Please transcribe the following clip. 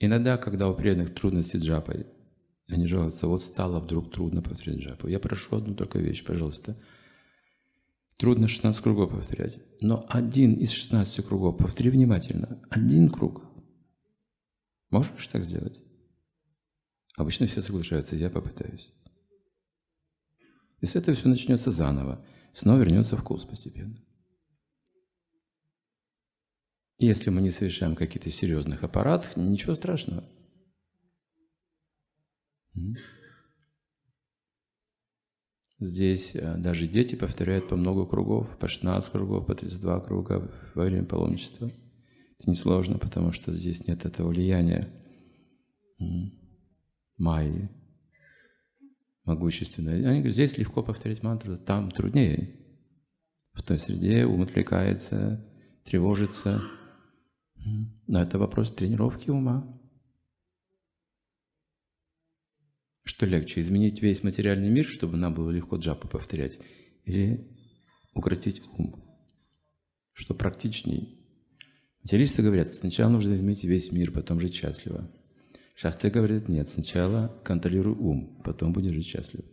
Иногда, когда у преданных трудности джапой, они жалуются, вот стало вдруг трудно повторять джапу. Я прошу одну только вещь, пожалуйста. Трудно 16 кругов повторять, но один из 16 кругов, повтори внимательно, один круг. Можешь так сделать? Обычно все соглашаются, я попытаюсь. И с этого все начнется заново. Снова вернется вкус постепенно. Если мы не совершаем каких-то серьезных аппаратов, ничего страшного. Здесь э, даже дети повторяют по много кругов, по 16 кругов, по 32 круга во время паломничества. Это несложно, потому что здесь нет этого влияния майи могущественной. Они говорят, здесь легко повторить мантру, там труднее. В той среде ум отвлекается, тревожится. Но это вопрос тренировки ума. Что легче, изменить весь материальный мир, чтобы нам было легко джапу повторять, или укротить ум? Что практичней? Материалисты говорят, сначала нужно изменить весь мир, потом жить счастливо. Шастры говорят, нет, сначала контролируй ум, потом будешь жить счастливо.